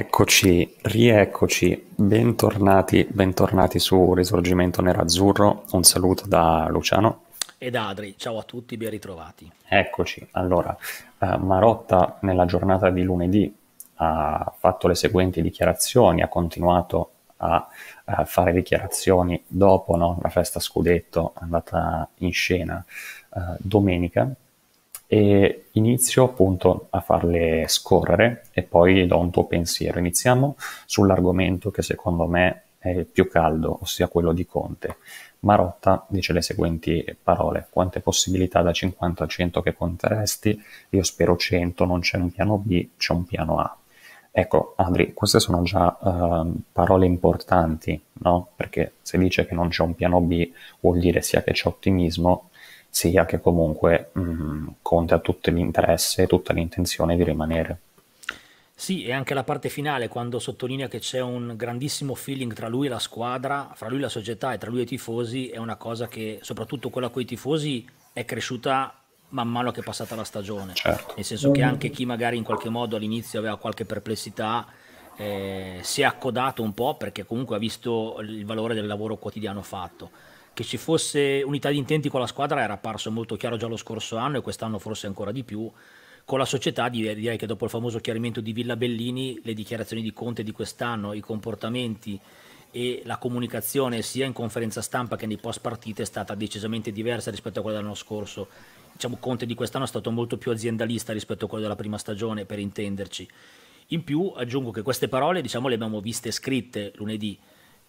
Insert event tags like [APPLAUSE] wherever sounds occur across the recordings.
Eccoci, rieccoci, bentornati, bentornati su Risorgimento Nerazzurro. Un saluto da Luciano. E da Adri, ciao a tutti, ben ritrovati. Eccoci, allora, eh, Marotta nella giornata di lunedì ha fatto le seguenti dichiarazioni, ha continuato a, a fare dichiarazioni dopo no, la festa scudetto andata in scena eh, domenica e inizio appunto a farle scorrere e poi do un tuo pensiero. Iniziamo sull'argomento che secondo me è il più caldo, ossia quello di Conte. Marotta dice le seguenti parole: Quante possibilità da 50 a 100 che conteresti? Io spero 100, non c'è un piano B, c'è un piano A. Ecco, Adri, queste sono già uh, parole importanti, no? Perché se dice che non c'è un piano B, vuol dire sia che c'è ottimismo, sia che comunque mh, mm, Conte ha tutto l'interesse e tutta l'intenzione di rimanere. Sì, e anche la parte finale, quando sottolinea che c'è un grandissimo feeling tra lui e la squadra, fra lui e la società e tra lui e i tifosi, è una cosa che, soprattutto quella con i tifosi, è cresciuta man mano che è passata la stagione. Certo. Nel senso che anche chi magari in qualche modo all'inizio aveva qualche perplessità, eh, si è accodato un po' perché comunque ha visto il valore del lavoro quotidiano fatto che ci fosse unità di intenti con la squadra era apparso molto chiaro già lo scorso anno e quest'anno forse ancora di più. Con la società direi che dopo il famoso chiarimento di Villa Bellini, le dichiarazioni di Conte di quest'anno, i comportamenti e la comunicazione sia in conferenza stampa che nei post partite è stata decisamente diversa rispetto a quella dell'anno scorso. Diciamo Conte di quest'anno è stato molto più aziendalista rispetto a quello della prima stagione, per intenderci. In più aggiungo che queste parole diciamo, le abbiamo viste scritte lunedì,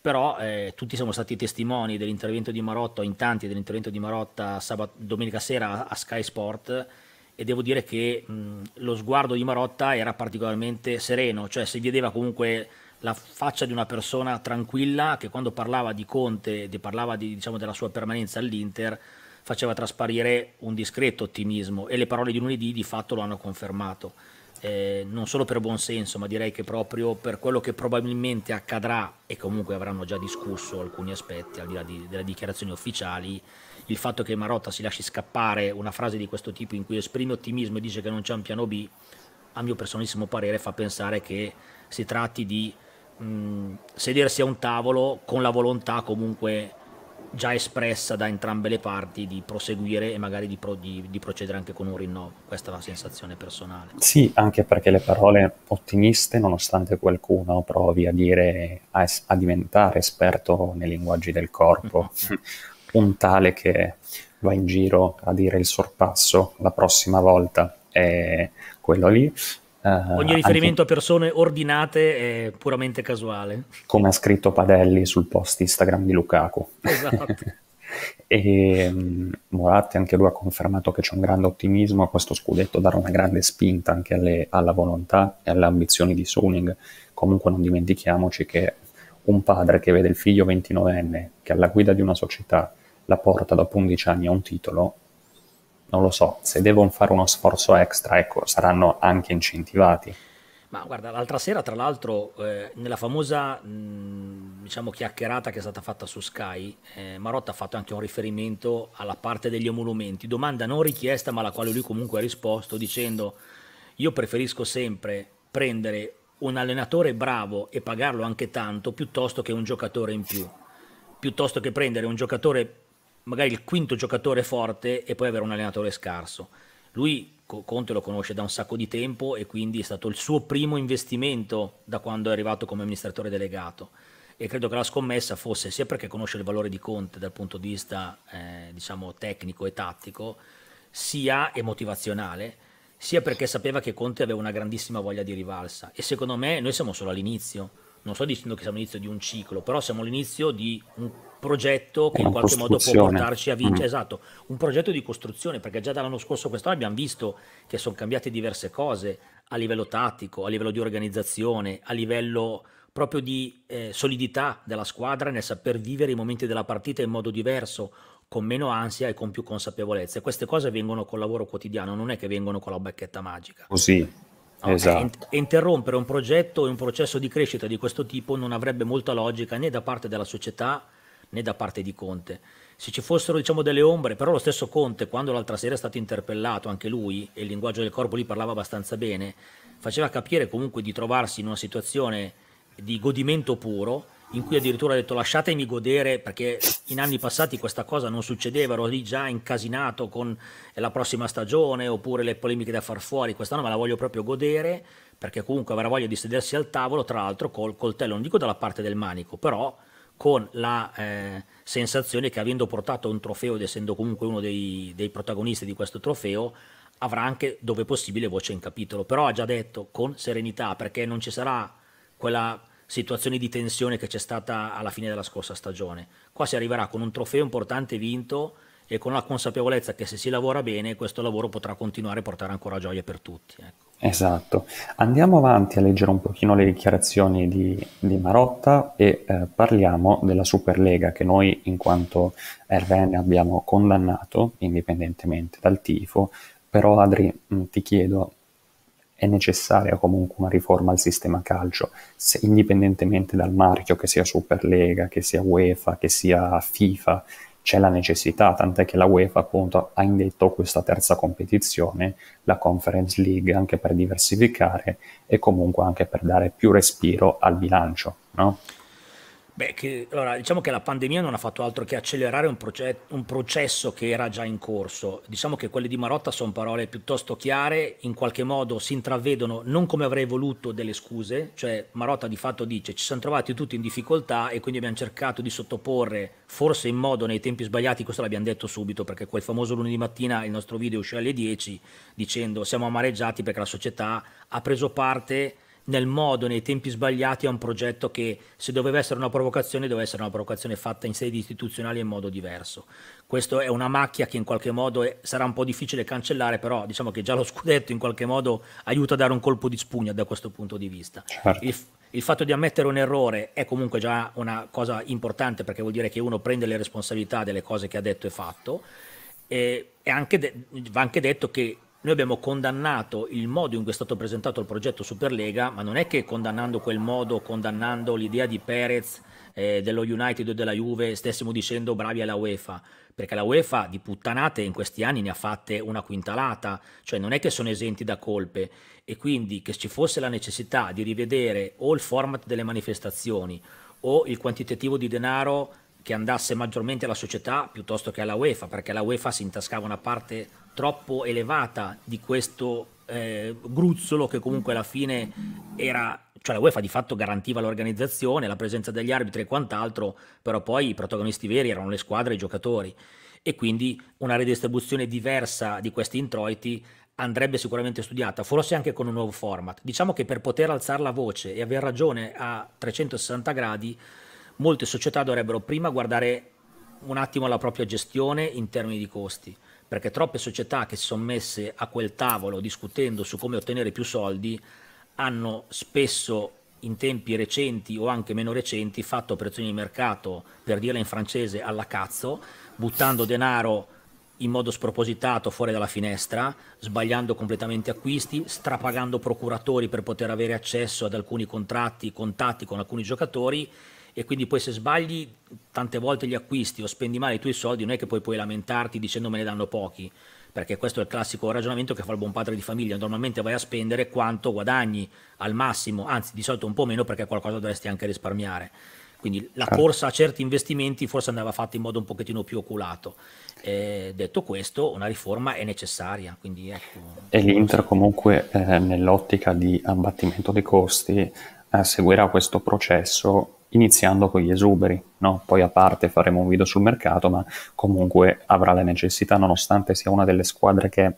però eh, tutti siamo stati testimoni dell'intervento di Marotta, in tanti dell'intervento di Marotta sabato, domenica sera a Sky Sport e devo dire che mh, lo sguardo di Marotta era particolarmente sereno, cioè si vedeva comunque la faccia di una persona tranquilla che quando parlava di Conte e parlava di, diciamo, della sua permanenza all'Inter faceva trasparire un discreto ottimismo e le parole di lunedì di fatto lo hanno confermato eh, non solo per buon senso, ma direi che proprio per quello che probabilmente accadrà e comunque avranno già discusso alcuni aspetti, al di là di, delle dichiarazioni ufficiali, il fatto che Marotta si lasci scappare una frase di questo tipo in cui esprime ottimismo e dice che non c'è un piano B, a mio personalissimo parere fa pensare che si tratti di mh, sedersi a un tavolo con la volontà comunque già espressa da entrambe le parti di proseguire e magari di, pro, di, di, procedere anche con un rinnovo. Questa è la sensazione personale. Sì, anche perché le parole ottimiste, nonostante qualcuno provi a dire a, a diventare esperto nei linguaggi del corpo, [LAUGHS] un tale che va in giro a dire il sorpasso la prossima volta è quello lì, Uh, Ogni riferimento anche... a persone ordinate è puramente casuale. Come ha scritto Padelli sul post Instagram di Lukaku. Esatto. [LAUGHS] e um, Moratti anche lui ha confermato che c'è un grande ottimismo a questo scudetto, dare una grande spinta anche alle, alla volontà e alle ambizioni di Suning. Comunque non dimentichiamoci che un padre che vede il figlio 29enne che alla guida di una società la porta dopo 11 anni a un titolo non lo so, se devono fare uno sforzo extra, ecco, saranno anche incentivati. Ma guarda, l'altra sera, tra l'altro, eh, nella famosa mh, diciamo chiacchierata che è stata fatta su Sky, eh, Marotta ha fatto anche un riferimento alla parte degli emolumenti, domanda non richiesta, ma alla quale lui comunque ha risposto dicendo: Io preferisco sempre prendere un allenatore bravo e pagarlo anche tanto piuttosto che un giocatore in più, piuttosto che prendere un giocatore magari il quinto giocatore forte e poi avere un allenatore scarso. Lui Conte lo conosce da un sacco di tempo e quindi è stato il suo primo investimento da quando è arrivato come amministratore delegato. E credo che la scommessa fosse sia perché conosce il valore di Conte dal punto di vista eh, diciamo tecnico e tattico sia e motivazionale sia perché sapeva che Conte aveva una grandissima voglia di rivalsa. E secondo me noi siamo solo all'inizio non sto dicendo che siamo all'inizio di un ciclo però siamo all'inizio di un progetto che in qualche modo può portarci a vincere. Mm. Esatto, un progetto di costruzione, perché già dall'anno scorso quest'anno abbiamo visto che sono cambiate diverse cose a livello tattico, a livello di organizzazione, a livello proprio di eh, solidità della squadra nel saper vivere i momenti della partita in modo diverso, con meno ansia e con più consapevolezza. E queste cose vengono col lavoro quotidiano, non è che vengono con la bacchetta magica. Così. No, esatto. E interrompere un progetto e un processo di crescita di questo tipo non avrebbe molta logica né da parte della società né da parte di Conte. se ci fossero diciamo, delle ombre, però lo stesso Conte, quando l'altra sera è stato interpellato, anche lui, e il linguaggio del corpo lì parlava abbastanza bene, faceva capire comunque di trovarsi in una situazione di godimento puro, in cui addirittura ha detto lasciatemi godere perché in anni passati questa cosa non succedeva, ero lì già incasinato con la prossima stagione oppure le polemiche da far fuori, quest'anno me la voglio proprio godere perché comunque avrà voglia di sedersi al tavolo, tra l'altro col coltello, non dico dalla parte del manico, però con la eh, sensazione che avendo portato un trofeo ed essendo comunque uno dei, dei protagonisti di questo trofeo, avrà anche dove possibile voce in capitolo, però ha già detto con serenità perché non ci sarà quella situazione di tensione che c'è stata alla fine della scorsa stagione. Qua si arriverà con un trofeo importante vinto e con la consapevolezza che se si lavora bene questo lavoro potrà continuare a portare ancora gioia per tutti. Ecco. Esatto. Andiamo avanti a leggere un pochino le dichiarazioni di, di Marotta e eh, parliamo della Superlega che noi in quanto RN abbiamo condannato indipendentemente dal tifo, però Adri mh, ti chiedo è necessaria comunque una riforma al sistema calcio, se, indipendentemente dal marchio, che sia Superlega, che sia UEFA, che sia FIFA, c'è la necessità, tant'è che la UEFA appunto ha indetto questa terza competizione, la Conference League, anche per diversificare e comunque anche per dare più respiro al bilancio, no? Beh, che, allora, diciamo che la pandemia non ha fatto altro che accelerare un, proce- un, processo che era già in corso. Diciamo che quelle di Marotta sono parole piuttosto chiare, in qualche modo si intravedono non come avrei voluto delle scuse, cioè Marotta di fatto dice ci siamo trovati tutti in difficoltà e quindi abbiamo cercato di sottoporre, forse in modo nei tempi sbagliati, questo l'abbiamo detto subito perché quel famoso lunedì mattina il nostro video uscì alle 10 dicendo siamo amareggiati perché la società ha preso parte nel modo, nei tempi sbagliati a un progetto che se doveva essere una provocazione doveva essere una provocazione fatta in sedi istituzionali in modo diverso. Questa è una macchia che in qualche modo è, sarà un po' difficile cancellare, però diciamo che già lo scudetto in qualche modo aiuta a dare un colpo di spugna da questo punto di vista. Certo. Il, il fatto di ammettere un errore è comunque già una cosa importante perché vuol dire che uno prende le responsabilità delle cose che ha detto e fatto e, e anche de- va anche detto che noi abbiamo condannato il modo in cui è stato presentato il progetto Superlega, ma non è che condannando quel modo, condannando l'idea di Perez, eh, dello United o della Juve, stessimo dicendo bravi alla UEFA, perché la UEFA di puttanate in questi anni ne ha fatte una quintalata, cioè non è che sono esenti da colpe. E quindi che ci fosse la necessità di rivedere o il format delle manifestazioni o il quantitativo di denaro che andasse maggiormente alla società piuttosto che alla UEFA, perché la UEFA si intascava una parte troppo elevata di questo eh, gruzzolo che comunque alla fine era cioè la UEFA di fatto garantiva l'organizzazione, la presenza degli arbitri e quant'altro, però poi i protagonisti veri erano le squadre e i giocatori e quindi una redistribuzione diversa di questi introiti andrebbe sicuramente studiata, forse anche con un nuovo format. Diciamo che per poter alzare la voce e aver ragione a 360 gradi, molte società dovrebbero prima guardare un attimo la propria gestione in termini di costi perché troppe società che si sono messe a quel tavolo discutendo su come ottenere più soldi hanno spesso in tempi recenti o anche meno recenti fatto operazioni di mercato, per dirla in francese, alla cazzo, buttando denaro in modo spropositato fuori dalla finestra, sbagliando completamente acquisti, strapagando procuratori per poter avere accesso ad alcuni contratti, contatti con alcuni giocatori. E quindi poi se sbagli tante volte gli acquisti o spendi male i tuoi soldi non è che poi puoi lamentarti dicendo me ne danno pochi perché questo è il classico ragionamento che fa il buon padre di famiglia. Normalmente vai a spendere quanto guadagni al massimo anzi di solito un po' meno perché qualcosa dovresti anche risparmiare quindi la certo. corsa a certi investimenti forse andava fatta in modo un pochettino più oculato eh, detto questo una riforma è necessaria quindi ecco, e l'Inter comunque eh, nell'ottica di abbattimento dei costi eh, seguirà questo processo iniziando con gli esuberi, no? poi a parte faremo un video sul mercato, ma comunque avrà la necessità, nonostante sia una delle squadre che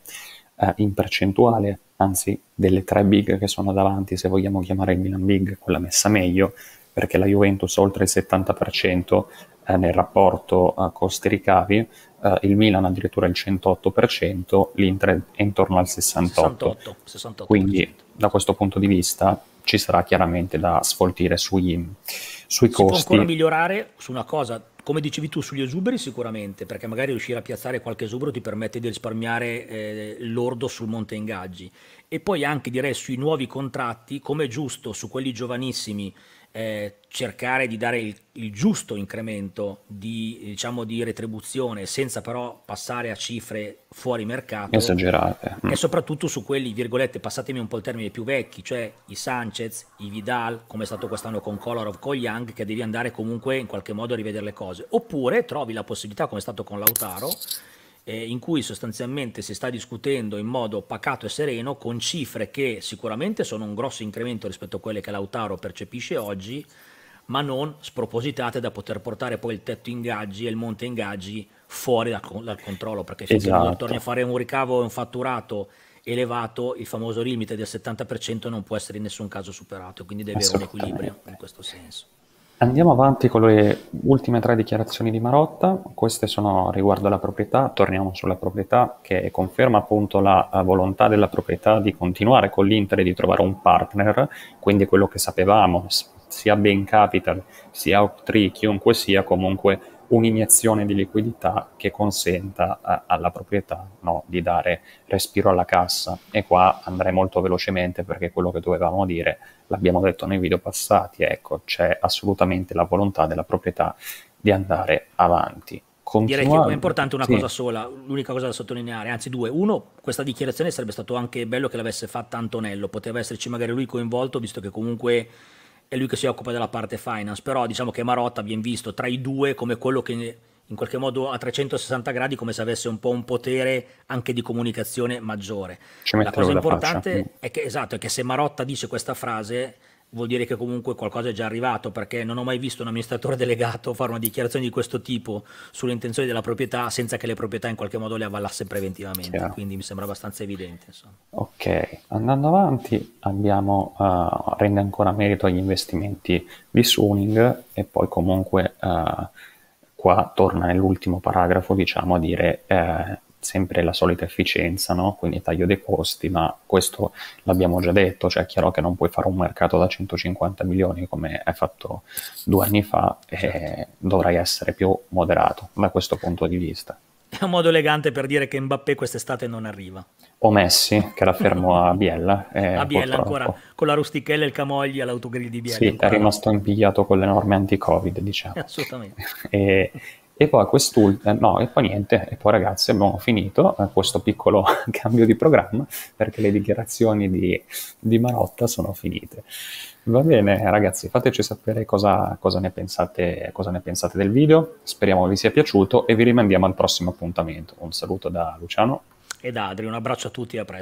eh, in percentuale, anzi delle tre big che sono davanti, se vogliamo chiamare il Milan big, quella messa meglio, perché la Juventus oltre il 70% eh, nel rapporto eh, costi-ricavi, eh, il Milan addirittura il 108%, l'Inter è intorno al 68%. 68, 68%. Quindi da questo punto di vista ci sarà chiaramente da sfoltire sui, sui si costi. Si può ancora migliorare su una cosa, come dicevi tu, sugli esuberi sicuramente, perché magari riuscire a piazzare qualche esubero ti permette di risparmiare eh, l'ordo sul monte ingaggi. E poi anche direi sui nuovi contratti, come è giusto su quelli giovanissimi eh, cercare di dare il, il, giusto incremento di, diciamo, di retribuzione senza però passare a cifre fuori mercato esagerate mm. e soprattutto su quelli virgolette passatemi un po' il termine più vecchi cioè i Sanchez, i Vidal come è stato quest'anno con Kolarov, con Young che devi andare comunque in qualche modo a rivedere le cose oppure trovi la possibilità come è stato con Lautaro eh, in cui sostanzialmente si sta discutendo in modo pacato e sereno con cifre che sicuramente sono un grosso incremento rispetto a quelle che Lautaro percepisce oggi, ma non spropositate da poter portare poi il tetto ingaggi e il monte ingaggi fuori dal, dal controllo, perché se esatto. torni a fare un ricavo e un fatturato elevato, il famoso limite del 70% non può essere in nessun caso superato, quindi deve avere un equilibrio in questo senso. Andiamo avanti con le ultime tre dichiarazioni di Marotta, queste sono riguardo alla proprietà, torniamo sulla proprietà che conferma appunto la volontà della proprietà di continuare con l'Inter e di trovare un partner, quindi quello che sapevamo, sia Bain Capital, sia Oak chiunque sia, comunque un'iniezione di liquidità che consenta a, alla proprietà no, di dare respiro alla cassa. E qua andrei molto velocemente perché quello che dovevamo dire l'abbiamo detto nei video passati, ecco, c'è assolutamente la volontà della proprietà di andare avanti. Direi che è importante una sì. cosa sola, l'unica cosa da sottolineare, anzi due. Uno, questa dichiarazione sarebbe stato anche bello che l'avesse fatta Antonello, poteva esserci magari lui coinvolto, visto che comunque è lui che si occupa della parte finance, però diciamo che Marotta viene visto tra i due come quello che in qualche modo a 360 gradi come se avesse un po' un potere anche di comunicazione maggiore. La cosa importante è che, esatto, è che se Marotta dice questa frase vuol dire che comunque qualcosa è già arrivato, perché non ho mai visto un amministratore [LAUGHS] delegato fare una dichiarazione di questo tipo sulle intenzioni della proprietà senza che le proprietà in qualche modo le avallasse preventivamente, Chiaro. quindi mi sembra abbastanza evidente. Insomma. Ok, andando avanti abbiamo, uh, rende ancora merito agli investimenti di Suning e poi comunque uh, qua torna nell'ultimo paragrafo diciamo a dire eh, sempre la solita efficienza, no? quindi taglio dei costi, ma questo l'abbiamo già detto, cioè è chiaro che non puoi fare un mercato da 150 milioni come hai fatto due anni fa e certo. dovrai essere più moderato da questo punto di vista. È un modo elegante per dire che Mbappé quest'estate non arriva. O Messi, che era fermo a [LAUGHS] Biella. Eh, a Biella purtroppo. ancora, con la rustichella e il camogli all'autogrill di Biella. Sì, è rimasto impigliato con le norme anti-Covid, diciamo. Assolutamente. [LAUGHS] e, e poi quest'ultimo, eh, no, e poi niente, e poi ragazzi abbiamo finito eh, questo piccolo [LAUGHS] cambio di programma perché le dichiarazioni di, di, Marotta sono finite. Va bene ragazzi, fateci sapere cosa, cosa, ne pensate, cosa ne pensate del video, speriamo vi sia piaciuto e vi rimandiamo al prossimo appuntamento. Un saluto da Luciano e da Adri, un abbraccio a tutti e a presto.